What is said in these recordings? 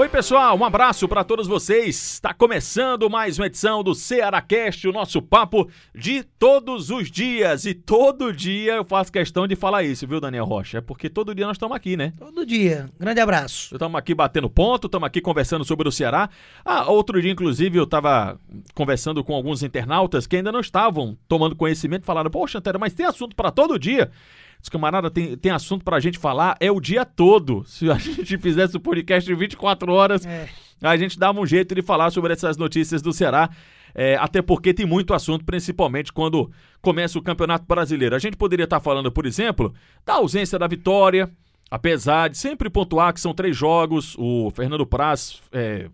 Oi, pessoal, um abraço para todos vocês. Está começando mais uma edição do Cearacast, o nosso papo de todos os dias. E todo dia eu faço questão de falar isso, viu, Daniel Rocha? É porque todo dia nós estamos aqui, né? Todo dia. Grande abraço. Estamos aqui batendo ponto, estamos aqui conversando sobre o Ceará. Ah, outro dia, inclusive, eu estava conversando com alguns internautas que ainda não estavam tomando conhecimento, falaram: Poxa, Antero, mas tem assunto para todo dia. Os camarada tem, tem assunto pra gente falar é o dia todo. Se a gente fizesse o podcast de 24 horas, é. a gente dava um jeito de falar sobre essas notícias do Ceará. É, até porque tem muito assunto, principalmente quando começa o Campeonato Brasileiro. A gente poderia estar falando, por exemplo, da ausência da vitória, apesar de sempre pontuar que são três jogos. O Fernando Praz é,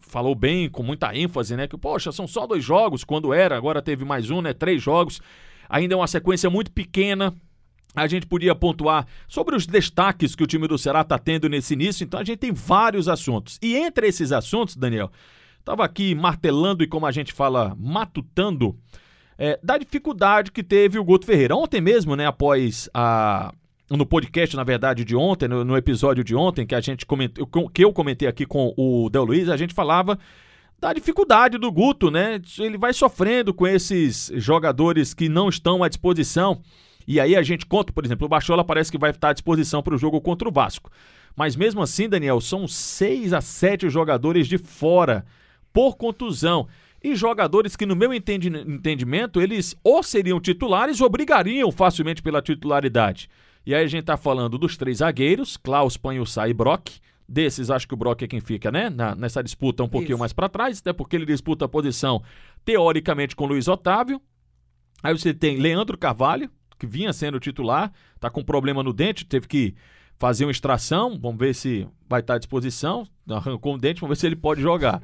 falou bem, com muita ênfase, né? Que, poxa, são só dois jogos, quando era, agora teve mais um, né? Três jogos. Ainda é uma sequência muito pequena a gente podia pontuar sobre os destaques que o time do Ceará está tendo nesse início, então a gente tem vários assuntos. E entre esses assuntos, Daniel, estava aqui martelando e, como a gente fala, matutando, é, da dificuldade que teve o Guto Ferreira. Ontem mesmo, né, após a. No podcast, na verdade, de ontem, no, no episódio de ontem, que a gente comentou, que eu comentei aqui com o Del Luiz, a gente falava da dificuldade do Guto, né? Ele vai sofrendo com esses jogadores que não estão à disposição. E aí a gente conta, por exemplo, o Bachola parece que vai estar à disposição para o jogo contra o Vasco. Mas mesmo assim, Daniel, são seis a sete jogadores de fora por contusão. E jogadores que, no meu entendimento, eles ou seriam titulares ou brigariam facilmente pela titularidade. E aí a gente tá falando dos três zagueiros, Klaus, Panhussá e Brock. Desses, acho que o Brock é quem fica, né? Na, nessa disputa um pouquinho Isso. mais para trás, até porque ele disputa a posição, teoricamente, com Luiz Otávio. Aí você tem Leandro Carvalho, que vinha sendo titular, tá com problema no dente, teve que fazer uma extração, vamos ver se vai estar à disposição, arrancou um dente, vamos ver se ele pode jogar.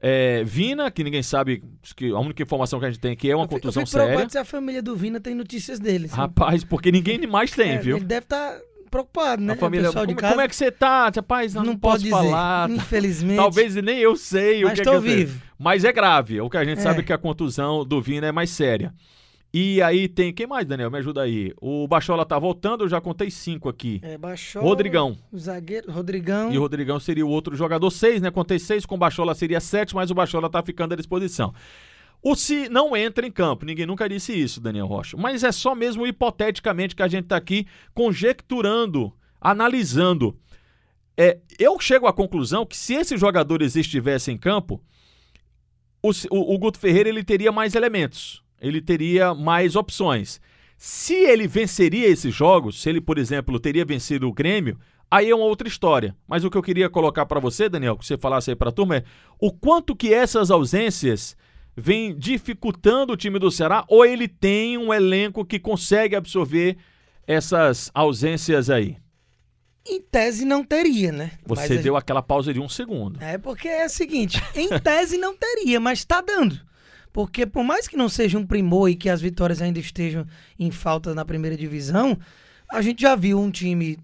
É, Vina, que ninguém sabe, que a única informação que a gente tem aqui é uma eu contusão eu séria. se a família do Vina tem notícias dele. Rapaz, porque ninguém mais tem, é, viu? Ele deve estar tá preocupado, né? A família, como, como, é que você tá? Rapaz, não, não, posso dizer, falar. Infelizmente. Talvez nem eu sei mas o que é que vivo. Mas é grave. O que a gente é. sabe é que a contusão do Vina é mais séria. E aí tem. Quem mais, Daniel? Me ajuda aí. O Bachola tá voltando, eu já contei cinco aqui. É, Bachola. Rodrigão. O zagueiro, Rodrigão. E o Rodrigão seria o outro jogador. Seis, né? Contei seis, com o Bachola seria sete, mas o Bachola tá ficando à disposição. O se não entra em campo, ninguém nunca disse isso, Daniel Rocha. Mas é só mesmo hipoteticamente que a gente tá aqui conjecturando, analisando. É, eu chego à conclusão que se esses jogadores estivessem em campo, o, o, o Guto Ferreira ele teria mais elementos ele teria mais opções. Se ele venceria esses jogos, se ele, por exemplo, teria vencido o Grêmio, aí é uma outra história. Mas o que eu queria colocar para você, Daniel, que você falasse aí para a turma, é o quanto que essas ausências vêm dificultando o time do Ceará ou ele tem um elenco que consegue absorver essas ausências aí? Em tese não teria, né? Você mas deu a... aquela pausa de um segundo. É porque é o seguinte, em tese não teria, mas está dando. Porque por mais que não seja um primor e que as vitórias ainda estejam em falta na primeira divisão, a gente já viu um time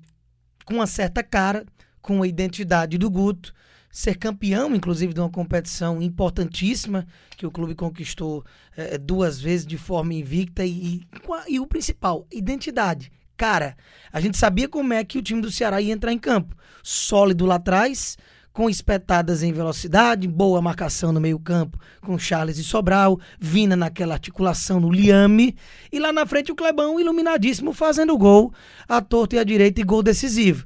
com uma certa cara, com a identidade do Guto, ser campeão, inclusive, de uma competição importantíssima que o clube conquistou é, duas vezes de forma invicta e, e, e o principal, identidade. Cara, a gente sabia como é que o time do Ceará ia entrar em campo. Sólido lá atrás, com espetadas em velocidade, boa marcação no meio-campo com Charles e Sobral, Vina naquela articulação no Liame, e lá na frente o Clebão iluminadíssimo fazendo gol, a torta e a direita e gol decisivo.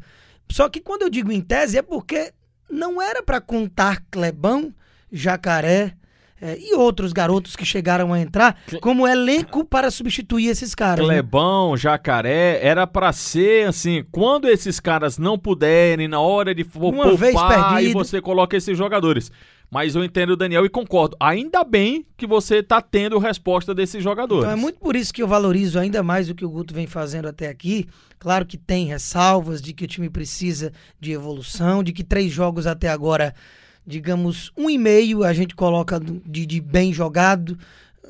Só que quando eu digo em tese é porque não era para contar Clebão, Jacaré, é, e outros garotos que chegaram a entrar como elenco para substituir esses caras. Né? Clebão, né? Jacaré, era para ser assim, quando esses caras não puderem, na hora de Uma poupar, aí você coloca esses jogadores. Mas eu entendo o Daniel e concordo. Ainda bem que você está tendo resposta desses jogadores. Então é muito por isso que eu valorizo ainda mais o que o Guto vem fazendo até aqui. Claro que tem ressalvas de que o time precisa de evolução, de que três jogos até agora digamos, um e meio a gente coloca de, de bem jogado.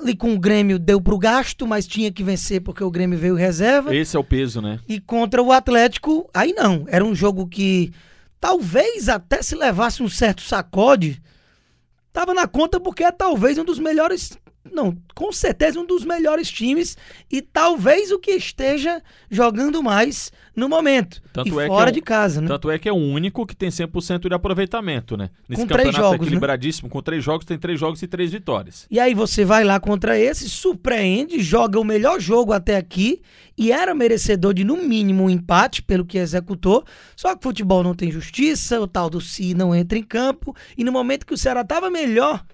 Ali com o Grêmio deu pro gasto, mas tinha que vencer porque o Grêmio veio reserva. Esse é o peso, né? E contra o Atlético, aí não. Era um jogo que talvez até se levasse um certo sacode, tava na conta porque é talvez um dos melhores não, com certeza um dos melhores times e talvez o que esteja jogando mais no momento. Tanto e é fora é de casa, né? Tanto é que é o único que tem 100% de aproveitamento, né? Nesse com campeonato três jogos, né? equilibradíssimo, né? com três jogos, tem três jogos e três vitórias. E aí você vai lá contra esse, surpreende, joga o melhor jogo até aqui e era merecedor de, no mínimo, um empate pelo que executou. Só que o futebol não tem justiça, o tal do Si não entra em campo e no momento que o Ceará estava melhor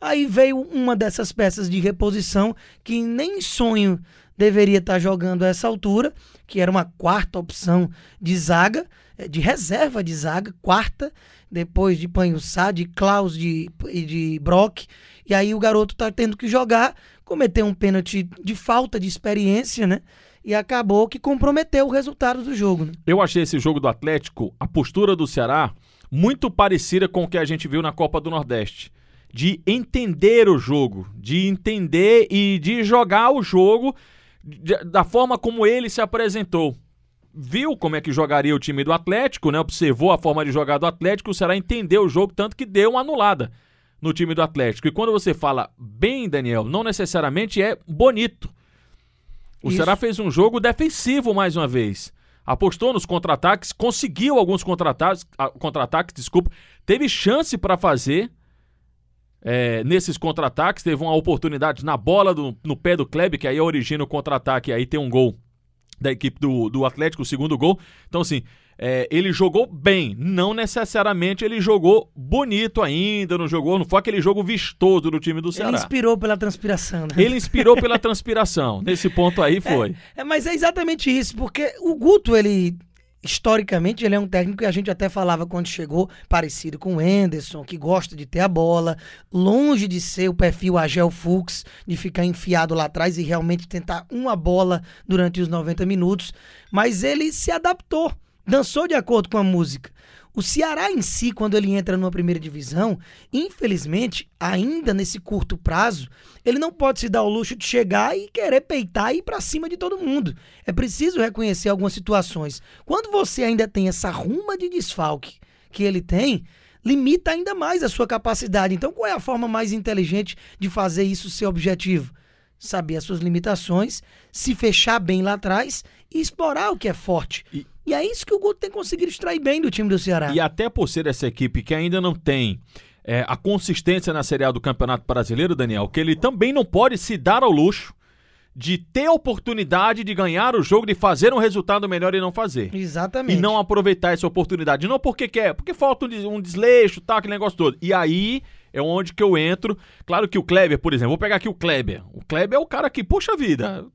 Aí veio uma dessas peças de reposição que nem sonho deveria estar jogando a essa altura, que era uma quarta opção de zaga, eh, de reserva de zaga, quarta, depois de Panhussá, de Klaus e de, de Brock. E aí o garoto tá tendo que jogar, cometeu um pênalti de falta de experiência, né? E acabou que comprometeu o resultado do jogo. Né? Eu achei esse jogo do Atlético, a postura do Ceará, muito parecida com o que a gente viu na Copa do Nordeste de entender o jogo, de entender e de jogar o jogo da forma como ele se apresentou. Viu como é que jogaria o time do Atlético, né? Observou a forma de jogar do Atlético, o Ceará entendeu o jogo, tanto que deu uma anulada no time do Atlético. E quando você fala bem, Daniel, não necessariamente é bonito. O Isso. Ceará fez um jogo defensivo mais uma vez. Apostou nos contra-ataques, conseguiu alguns contra-ataques, ah, contra-ataques, desculpa, teve chance para fazer, é, nesses contra-ataques. Teve uma oportunidade na bola do, no pé do Kleber, que aí origina o contra-ataque, aí tem um gol da equipe do, do Atlético, o segundo gol. Então, assim, é, ele jogou bem, não necessariamente ele jogou bonito ainda, não jogou, não foi aquele jogo vistoso do time do Ceará. Ele inspirou pela transpiração, né? Ele inspirou pela transpiração, nesse ponto aí foi. É, é, mas é exatamente isso, porque o Guto, ele historicamente ele é um técnico que a gente até falava quando chegou, parecido com o Enderson, que gosta de ter a bola, longe de ser o perfil Agel Fux, de ficar enfiado lá atrás e realmente tentar uma bola durante os 90 minutos, mas ele se adaptou, dançou de acordo com a música. O Ceará em si, quando ele entra numa primeira divisão, infelizmente, ainda nesse curto prazo, ele não pode se dar o luxo de chegar e querer peitar e ir para cima de todo mundo. É preciso reconhecer algumas situações. Quando você ainda tem essa ruma de desfalque que ele tem, limita ainda mais a sua capacidade. Então, qual é a forma mais inteligente de fazer isso ser objetivo? Saber as suas limitações, se fechar bem lá atrás e explorar o que é forte. E e é isso que o Guto tem conseguido extrair bem do time do Ceará. E até por ser essa equipe que ainda não tem é, a consistência na Série A do Campeonato Brasileiro, Daniel, que ele também não pode se dar ao luxo de ter a oportunidade de ganhar o jogo, de fazer um resultado melhor e não fazer. Exatamente. E não aproveitar essa oportunidade. Não porque quer, porque falta um desleixo, tá, aquele negócio todo. E aí é onde que eu entro. Claro que o Kleber, por exemplo, vou pegar aqui o Kleber. O Kleber é o cara que, puxa vida,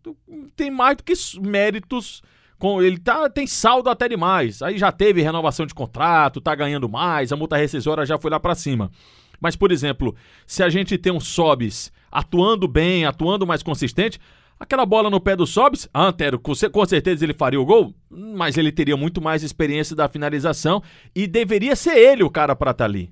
tem mais do que méritos com, ele tá, tem saldo até demais. Aí já teve renovação de contrato, tá ganhando mais, a multa rescisória já foi lá para cima. Mas, por exemplo, se a gente tem um Sobis atuando bem, atuando mais consistente, aquela bola no pé do Sobis, ah, Antero, com, com certeza ele faria o gol, mas ele teria muito mais experiência da finalização e deveria ser ele o cara para estar tá ali.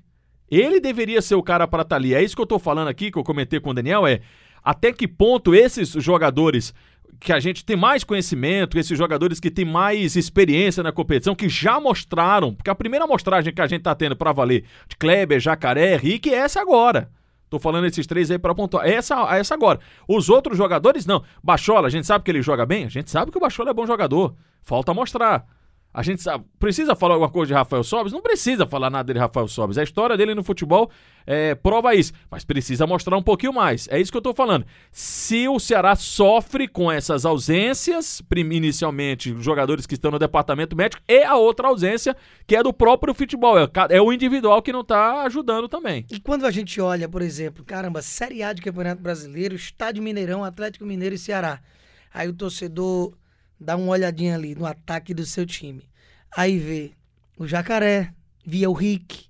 Ele deveria ser o cara para estar tá ali. É isso que eu tô falando aqui, que eu comentei com o Daniel, é até que ponto esses jogadores que a gente tem mais conhecimento, esses jogadores que têm mais experiência na competição, que já mostraram, porque a primeira amostragem que a gente tá tendo para valer de Kleber, Jacaré, Rick, é essa agora. Tô falando esses três aí para pontuar. É essa, é essa agora. Os outros jogadores, não. Bachola, a gente sabe que ele joga bem? A gente sabe que o Bachola é bom jogador. Falta mostrar. A gente sabe, precisa falar alguma coisa de Rafael Sobes? Não precisa falar nada de Rafael Sobes. A história dele no futebol é, prova isso, mas precisa mostrar um pouquinho mais. É isso que eu estou falando. Se o Ceará sofre com essas ausências, inicialmente jogadores que estão no departamento médico, e a outra ausência que é do próprio futebol, é, é o individual que não está ajudando também. E quando a gente olha, por exemplo, caramba, Série A de Campeonato Brasileiro, Estádio Mineirão, Atlético Mineiro e Ceará. Aí o torcedor dá uma olhadinha ali no ataque do seu time. Aí vê o Jacaré, via o Rick,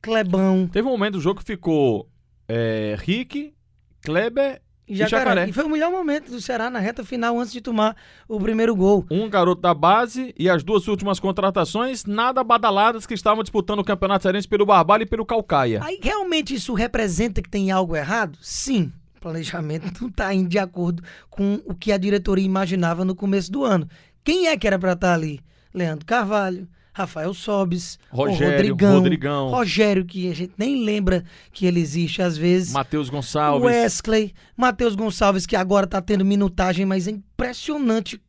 Clebão. Teve um momento do jogo que ficou é, Rick, Kleber e Jacaré. e Jacaré. E foi o melhor momento do Ceará na reta final antes de tomar o primeiro gol. Um garoto da base e as duas últimas contratações nada badaladas que estavam disputando o Campeonato Cearense pelo Barbalho e pelo Calcaia. Aí realmente isso representa que tem algo errado? Sim planejamento não está indo de acordo com o que a diretoria imaginava no começo do ano. Quem é que era para estar tá ali? Leandro Carvalho, Rafael Sobes, Rogério, Rodrigão, Rodrigão. Rogério, que a gente nem lembra que ele existe às vezes. Matheus Gonçalves. Wesley, Matheus Gonçalves, que agora tá tendo minutagem, mas é impressionante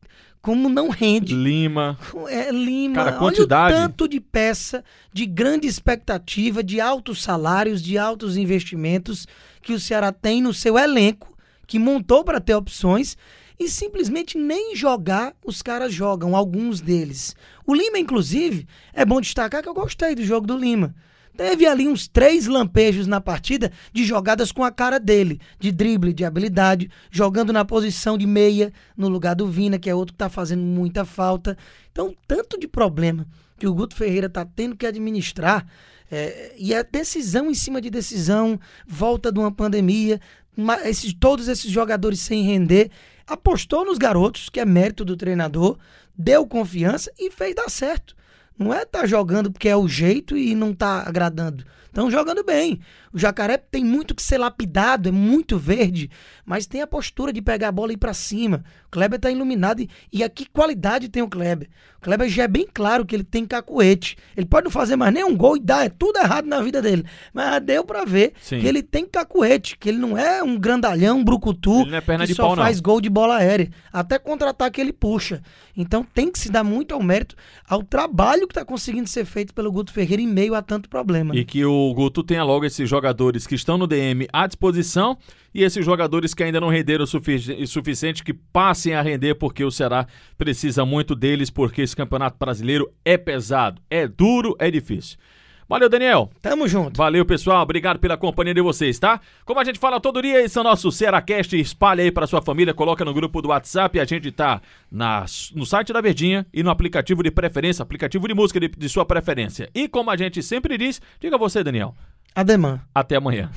como não rende. Lima. É, Lima, Cara, olha quantidade. o tanto de peça, de grande expectativa, de altos salários, de altos investimentos que o Ceará tem no seu elenco, que montou para ter opções e simplesmente nem jogar os caras jogam, alguns deles. O Lima, inclusive, é bom destacar que eu gostei do jogo do Lima. Teve ali uns três lampejos na partida de jogadas com a cara dele, de drible, de habilidade, jogando na posição de meia, no lugar do Vina, que é outro que tá fazendo muita falta. Então, tanto de problema que o Guto Ferreira tá tendo que administrar, é, e é decisão em cima de decisão, volta de uma pandemia, ma- esses, todos esses jogadores sem render. Apostou nos garotos, que é mérito do treinador, deu confiança e fez dar certo. Não é tá jogando porque é o jeito e não tá agradando. Estão jogando bem. O Jacaré tem muito que ser lapidado, é muito verde, mas tem a postura de pegar a bola e ir pra cima. O Kleber tá iluminado e, e a que qualidade tem o Kleber? O Kleber já é bem claro que ele tem cacuete. Ele pode não fazer mais nenhum gol e dar é tudo errado na vida dele. Mas deu pra ver Sim. que ele tem cacuete, que ele não é um grandalhão, um brucutu, Ele não é perna que de só pau, não. faz gol de bola aérea. Até contra-ataque ele puxa. Então tem que se dar muito ao mérito ao trabalho que está conseguindo ser feito pelo Guto Ferreira em meio a tanto problema. E que o Guto tenha logo esses jogadores que estão no DM à disposição e esses jogadores que ainda não renderam o sufici- o suficiente que passem a render porque o Ceará precisa muito deles porque esse campeonato brasileiro é pesado, é duro, é difícil. Valeu, Daniel. Tamo junto. Valeu, pessoal. Obrigado pela companhia de vocês, tá? Como a gente fala todo dia, esse é o nosso Cearacast. Espalha aí pra sua família, coloca no grupo do WhatsApp. A gente tá na, no site da Verdinha e no aplicativo de preferência, aplicativo de música de, de sua preferência. E como a gente sempre diz, diga você, Daniel. Ademã. Até amanhã.